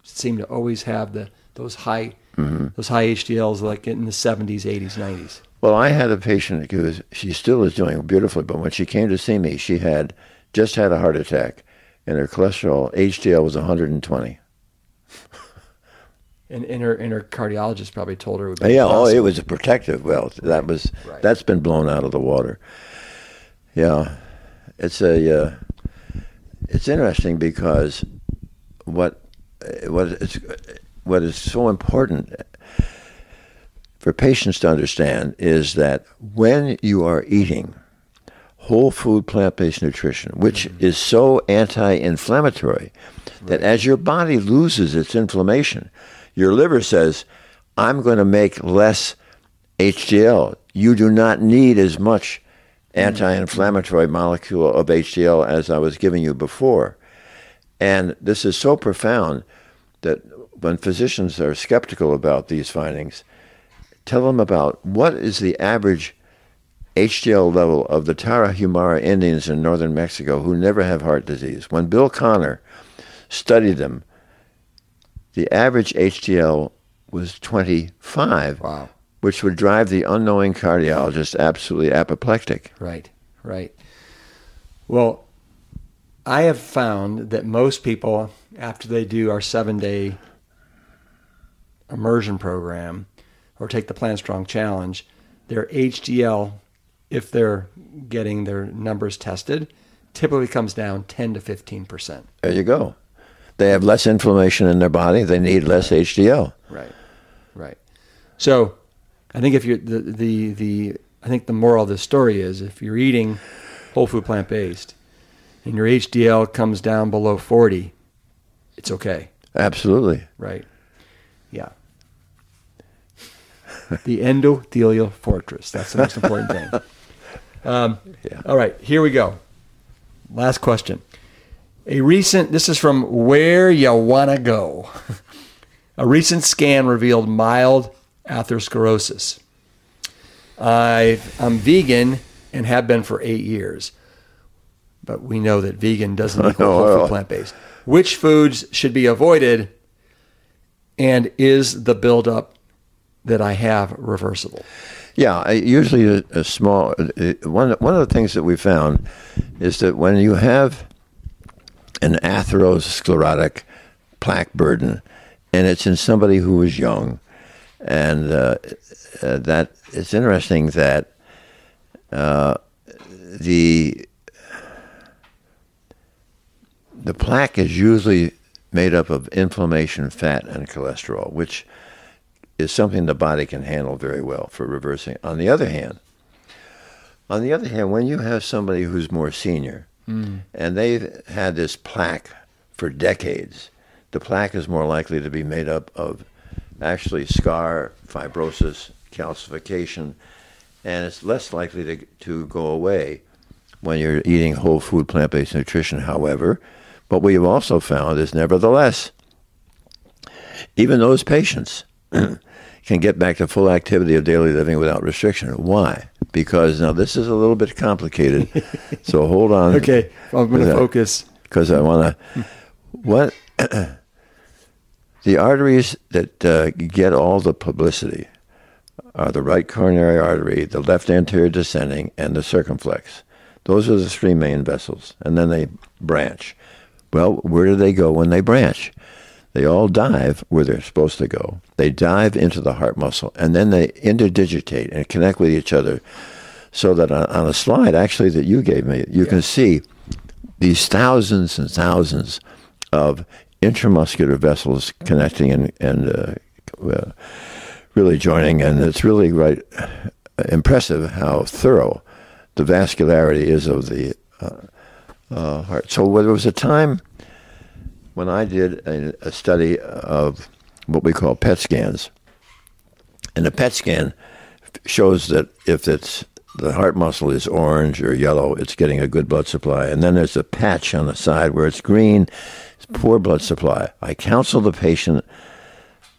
S1: seem to always have the those high mm-hmm. those high HDLs like in the 70s, 80s, 90s.
S2: Well, I had a patient who was, she still is doing beautifully, but when she came to see me, she had just had a heart attack, and her cholesterol HDL was 120.
S1: And, and her and her cardiologist probably told her. It
S2: yeah, oh, it was a protective. Well, that was right. that's been blown out of the water. Yeah, it's a uh, it's interesting because what what is what is so important for patients to understand is that when you are eating whole food plant-based nutrition, which mm-hmm. is so anti-inflammatory, right. that as your body loses its inflammation your liver says, I'm going to make less HDL. You do not need as much anti-inflammatory molecule of HDL as I was giving you before. And this is so profound that when physicians are skeptical about these findings, tell them about what is the average HDL level of the Tarahumara Indians in northern Mexico who never have heart disease. When Bill Connor studied them, the average HDL was 25.
S1: Wow.
S2: Which would drive the unknowing cardiologist absolutely apoplectic.
S1: Right, right. Well, I have found that most people, after they do our seven day immersion program or take the Plant Strong Challenge, their HDL, if they're getting their numbers tested, typically comes down 10 to 15%.
S2: There you go. They have less inflammation in their body. They need less HDL.
S1: Right, right. So I think if you're the, the, the I think the moral of the story is if you're eating whole food plant based and your HDL comes down below 40, it's okay.
S2: Absolutely.
S1: Right. Yeah. the endothelial fortress. That's the most important thing. Um,
S2: Yeah.
S1: All right, here we go. Last question. A recent, this is from Where You Wanna Go. A recent scan revealed mild atherosclerosis. I, I'm vegan and have been for eight years, but we know that vegan doesn't equal food plant based. Which foods should be avoided, and is the buildup that I have reversible?
S2: Yeah, usually a, a small uh, one. One of the things that we found is that when you have an atherosclerotic plaque burden, and it's in somebody who is young, and uh, uh, that it's interesting that uh, the the plaque is usually made up of inflammation, fat, and cholesterol, which is something the body can handle very well for reversing. On the other hand, on the other hand, when you have somebody who's more senior and they've had this plaque for decades, the plaque is more likely to be made up of actually scar, fibrosis, calcification, and it's less likely to, to go away when you're eating whole food plant based nutrition. However, what we have also found is nevertheless, even those patients can get back to full activity of daily living without restriction. Why? Because now this is a little bit complicated. so hold on.
S1: Okay, I'm going to focus.
S2: Because I want to. What? the arteries that uh, get all the publicity are the right coronary artery, the left anterior descending, and the circumflex. Those are the three main vessels, and then they branch. Well, where do they go when they branch? They all dive where they're supposed to go. They dive into the heart muscle, and then they interdigitate and connect with each other, so that on, on a slide, actually, that you gave me, you can see these thousands and thousands of intramuscular vessels connecting and, and uh, uh, really joining, and it's really right impressive how thorough the vascularity is of the uh, uh, heart. So there was a time when I did a, a study of what we call PET scans, and a PET scan shows that if it's the heart muscle is orange or yellow, it's getting a good blood supply, and then there's a patch on the side where it's green, it's poor blood supply. I counsel the patient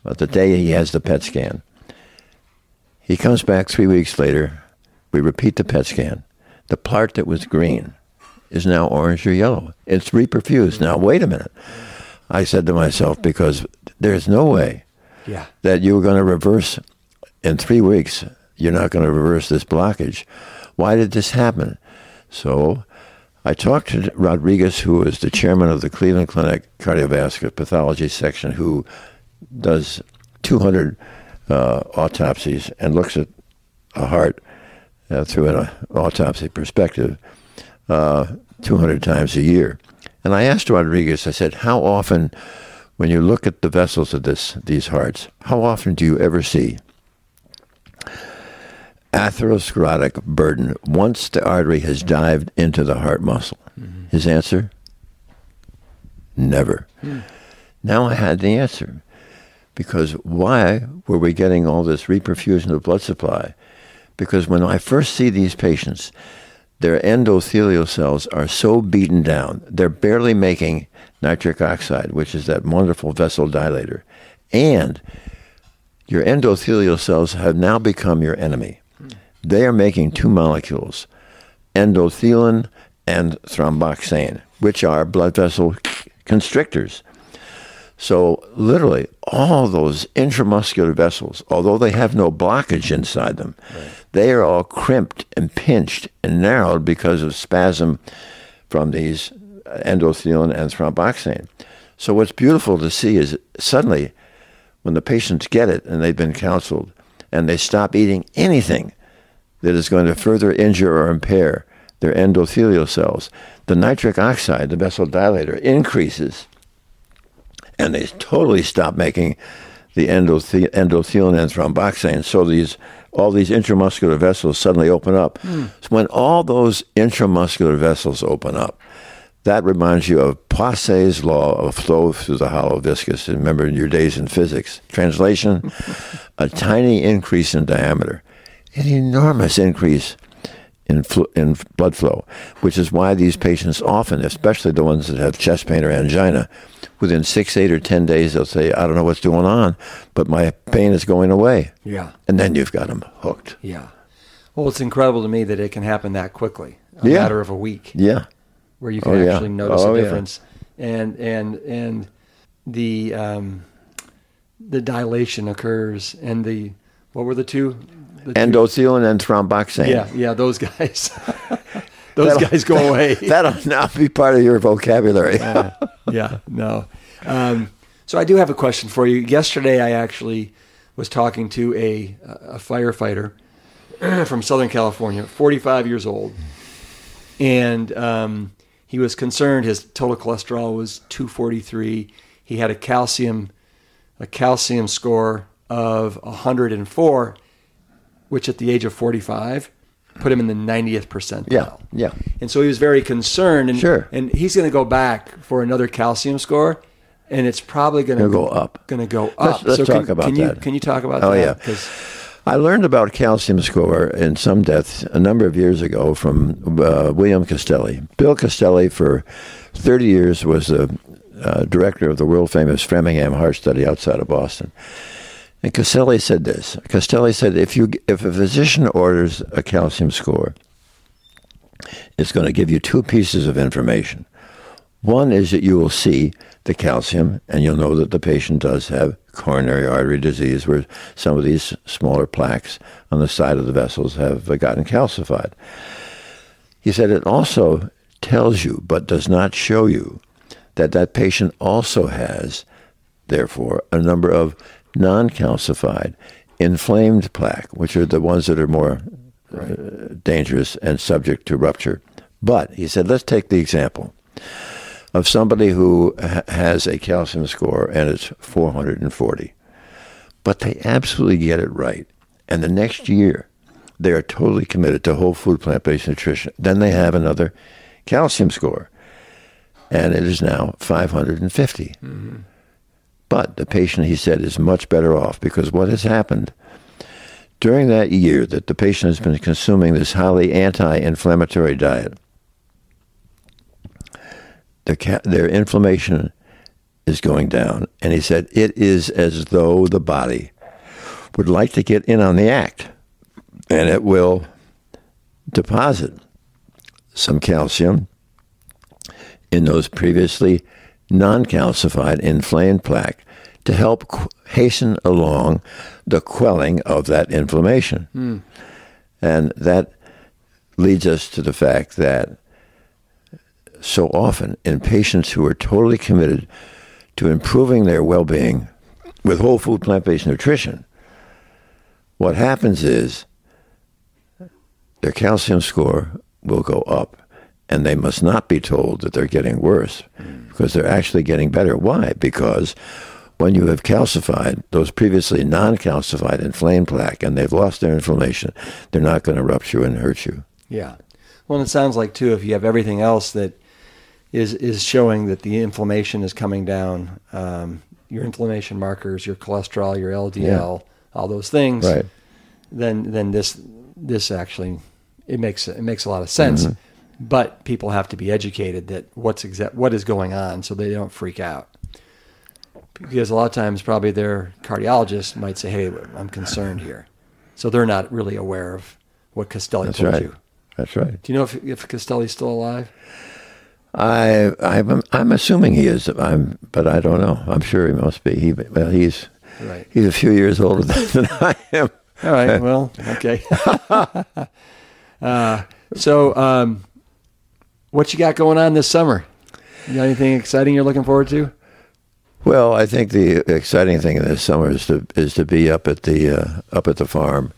S2: uh, the day he has the PET scan. He comes back three weeks later. We repeat the PET scan. The part that was green is now orange or yellow. It's reperfused. Now, wait a minute. I said to myself, because there's no way
S1: Yeah.
S2: that you're going to reverse in three weeks. You're not going to reverse this blockage. Why did this happen? So I talked to Rodriguez, who is the chairman of the Cleveland Clinic Cardiovascular Pathology Section, who does 200 uh, autopsies and looks at a heart uh, through an autopsy perspective uh, 200 times a year. And I asked Rodriguez, I said, how often, when you look at the vessels of this these hearts, how often do you ever see atherosclerotic burden once the artery has dived into the heart muscle? Mm-hmm. His answer, never. Hmm. Now I had the answer. Because why were we getting all this reperfusion of blood supply? Because when I first see these patients, their endothelial cells are so beaten down, they're barely making nitric oxide, which is that wonderful vessel dilator. And your endothelial cells have now become your enemy. They are making two molecules, endothelin and thromboxane, which are blood vessel constrictors. So, literally, all those intramuscular vessels, although they have no blockage inside them, right. They are all crimped and pinched and narrowed because of spasm from these endothelin and thromboxane. So, what's beautiful to see is suddenly, when the patients get it and they've been counseled and they stop eating anything that is going to further injure or impair their endothelial cells, the nitric oxide, the vasodilator, increases and they totally stop making the endothe- endothelin and thromboxane. So these all these intramuscular vessels suddenly open up. Mm. So when all those intramuscular vessels open up, that reminds you of Poiseuille's law of flow through the hollow viscus. Remember your days in physics. Translation: a tiny increase in diameter, an enormous increase in, fl- in blood flow, which is why these patients often, especially the ones that have chest pain or angina, within six, eight, or ten days, they'll say, "I don't know what's going on, but my pain is going away."
S1: Yeah,
S2: and then you've got them hooked.
S1: Yeah. Well, it's incredible to me that it can happen that quickly, a
S2: yeah.
S1: matter of a week.
S2: Yeah.
S1: Where you can
S2: oh,
S1: actually
S2: yeah.
S1: notice
S2: oh,
S1: a difference, yeah. and and and the um, the dilation occurs, and the what were the two? The
S2: Endothelin and thromboxane.
S1: Yeah, yeah, those guys. those that'll, guys go away.
S2: That'll not be part of your vocabulary.
S1: uh, yeah, no. Um, so I do have a question for you. Yesterday, I actually was talking to a, a firefighter from Southern California, 45 years old, and um, he was concerned. His total cholesterol was 243. He had a calcium a calcium score of 104, which at the age of 45 put him in the 90th percentile.
S2: Yeah, yeah.
S1: And so he was very concerned. And,
S2: sure.
S1: And he's going to go back for another calcium score, and it's probably going to
S2: go up.
S1: Going to go up.
S2: Let's, let's
S1: so
S2: talk
S1: can,
S2: about
S1: can
S2: that.
S1: You, can you talk about
S2: oh,
S1: that?
S2: yeah. I learned about calcium score in some deaths a number of years ago from uh, William Castelli. Bill Castelli, for 30 years, was the uh, director of the world famous Framingham Heart Study outside of Boston. And Castelli said this. Castelli said, if you if a physician orders a calcium score, it's going to give you two pieces of information. One is that you will see the calcium, and you'll know that the patient does have coronary artery disease, where some of these smaller plaques on the side of the vessels have gotten calcified. He said it also tells you, but does not show you, that that patient also has, therefore, a number of non-calcified, inflamed plaque, which are the ones that are more right. uh, dangerous and subject to rupture. But he said, let's take the example of somebody who ha- has a calcium score and it's 440, but they absolutely get it right. And the next year, they are totally committed to whole food plant based nutrition. Then they have another calcium score, and it is now 550. Mm-hmm. But the patient, he said, is much better off because what has happened during that year that the patient has been consuming this highly anti inflammatory diet, their, their inflammation is going down. And he said, it is as though the body would like to get in on the act and it will deposit some calcium in those previously non calcified inflamed plaque to help qu- hasten along the quelling of that inflammation. Mm. And that leads us to the fact that so often in patients who are totally committed to improving their well being with whole food plant based nutrition, what happens is their calcium score will go up and they must not be told that they're getting worse because they're actually getting better. Why? Because when you have calcified those previously non calcified inflamed plaque and they've lost their inflammation, they're not going to rupture and hurt you.
S1: Yeah. Well, it sounds like, too, if you have everything else that is, is showing that the inflammation is coming down, um, your inflammation markers, your cholesterol, your LDL, yeah. all those things,
S2: right.
S1: then, then this, this actually it makes it makes a lot of sense. But people have to be educated that what's exact what is going on, so they don't freak out. Because a lot of times, probably their cardiologist might say, "Hey, I'm concerned here," so they're not really aware of what Castelli
S2: That's
S1: told
S2: right.
S1: you.
S2: That's right.
S1: Do you know if if Castelli's still alive?
S2: I I'm I'm assuming he is. I'm, but I don't know. I'm sure he must be. He well, he's
S1: Right.
S2: he's a few years older than, than I am.
S1: All right. Well, okay. uh, so, um, what you got going on this summer? You got anything exciting you're looking forward to?
S2: Well, I think the exciting thing this summer is to is to be up at the uh, up at the farm,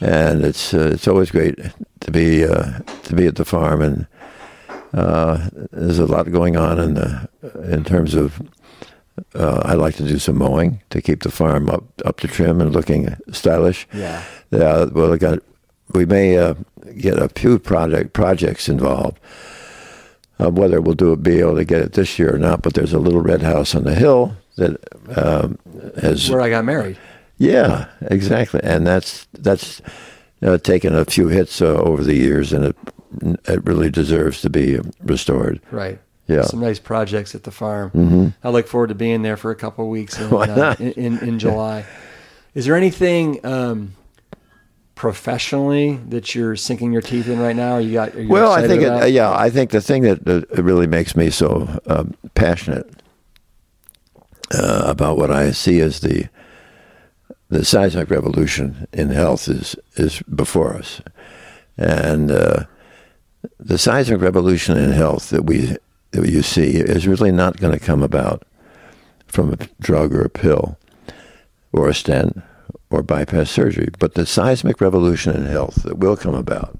S2: and it's uh, it's always great to be uh, to be at the farm, and uh, there's a lot going on in the in terms of. Uh, I like to do some mowing to keep the farm up up to trim and looking stylish.
S1: Yeah.
S2: Yeah, well, I got we may uh, get a few project projects involved. Uh, whether we'll do it, be able to get it this year or not, but there's a little red house on the hill that um, has.
S1: Where I got married.
S2: Yeah, exactly, and that's that's uh, taken a few hits uh, over the years, and it it really deserves to be restored.
S1: Right.
S2: Yeah.
S1: Some nice projects at the farm. Mm-hmm. I look forward to being there for a couple of weeks in,
S2: Why
S1: uh, in, in, in July. Is there anything um, professionally that you're sinking your teeth in right now? You got? You
S2: Well, I think, it, yeah, I think the thing that uh, really makes me so um, passionate uh, about what I see as the the seismic revolution in health is is before us, and uh, the seismic revolution in health that we that you see is really not going to come about from a drug or a pill or a stent or bypass surgery, but the seismic revolution in health that will come about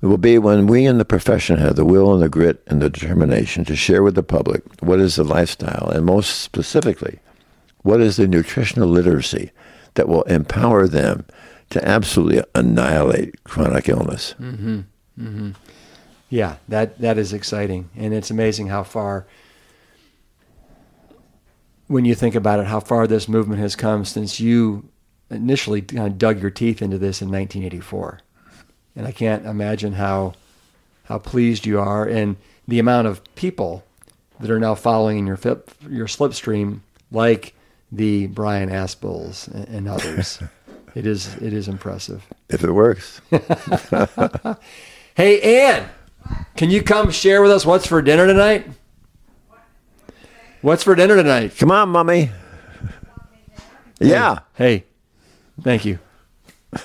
S2: will be when we in the profession have the will and the grit and the determination to share with the public what is the lifestyle, and most specifically, what is the nutritional literacy that will empower them to absolutely annihilate chronic illness. Mm-hmm. Mm-hmm.
S1: Yeah, that that is exciting, and it's amazing how far. When you think about it, how far this movement has come since you initially kind of dug your teeth into this in 1984, and I can't imagine how how pleased you are, and the amount of people that are now following in your flip, your slipstream, like the Brian Aspels and, and others. it is it is impressive.
S2: If it works.
S1: Hey, Ann, can you come share with us what's for dinner tonight? What's for dinner tonight?
S2: Come on, mummy. Yeah.
S1: Hey, thank you.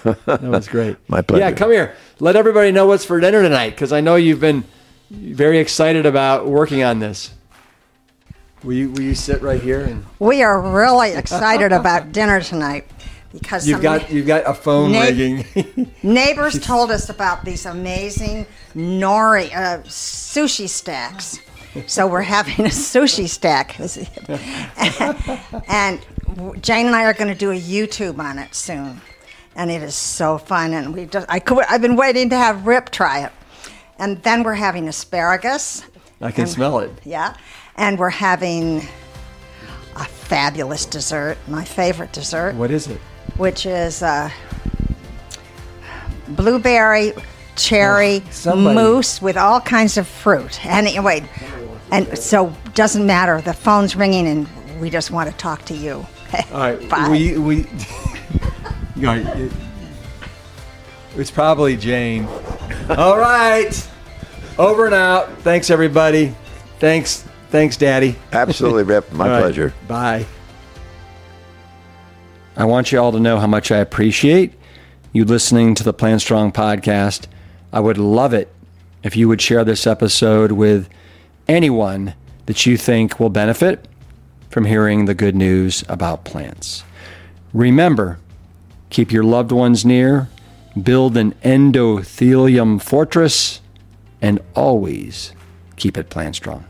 S1: That was great.
S2: My pleasure.
S1: Yeah, come here. Let everybody know what's for dinner tonight because I know you've been very excited about working on this. Will you, will you sit right here and
S3: We are really excited about dinner tonight because
S1: you've
S3: some
S1: got you've got a phone
S3: Na-
S1: ringing.
S3: neighbors told us about these amazing nori uh, sushi stacks. So we're having a sushi stack, and Jane and I are going to do a YouTube on it soon, and it is so fun. And we just I could, I've been waiting to have Rip try it, and then we're having asparagus.
S1: I can
S3: And-
S1: smell it.
S3: Yeah, and we're having a fabulous dessert, my favorite dessert
S1: What is it?
S3: which is uh, blueberry cherry
S1: Oh,
S3: mousse with all kinds of fruit. Anyway, and so doesn't matter. The phone's ringing, and we just want to talk to you.
S1: All right,
S3: Bye.
S1: we we. you know, it- it's probably Jane. All right, over and out. Thanks everybody. Thanks, thanks, Daddy.
S2: Absolutely, Rip. My
S1: All right,
S2: pleasure.
S1: Bye. I want you all to know how much I appreciate you listening to the Plant Strong podcast. I would love it if you would share this episode with anyone that you think will benefit from hearing the good news about plants. Remember, keep your loved ones near, build an endothelium fortress, and always keep it plant strong.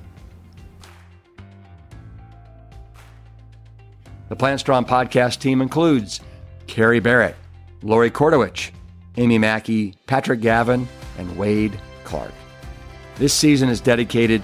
S1: The Plant Strong podcast team includes Carrie Barrett, Lori Kordowich, Amy Mackey, Patrick Gavin, and Wade Clark. This season is dedicated